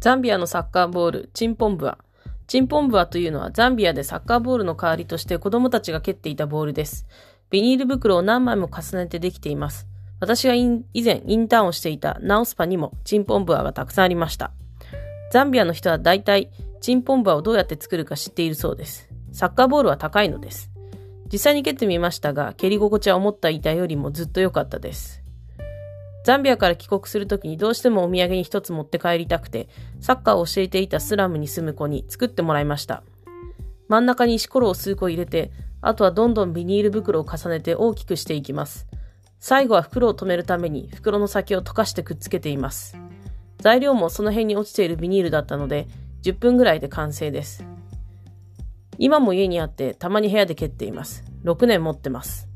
ザンビアのサッカーボール、チンポンブア。チンポンブアというのはザンビアでサッカーボールの代わりとして子供たちが蹴っていたボールです。ビニール袋を何枚も重ねてできています。私が以前インターンをしていたナオスパにもチンポンブアがたくさんありました。ザンビアの人は大体チンポンブアをどうやって作るか知っているそうです。サッカーボールは高いのです。実際に蹴ってみましたが、蹴り心地は思った板よりもずっと良かったです。ザンビアから帰国するときにどうしてもお土産に一つ持って帰りたくて、サッカーを教えていたスラムに住む子に作ってもらいました。真ん中に石ころを数個入れて、あとはどんどんビニール袋を重ねて大きくしていきます。最後は袋を止めるために袋の先を溶かしてくっつけています。材料もその辺に落ちているビニールだったので、10分ぐらいで完成です。今も家にあって、たまに部屋で蹴っています。6年持ってます。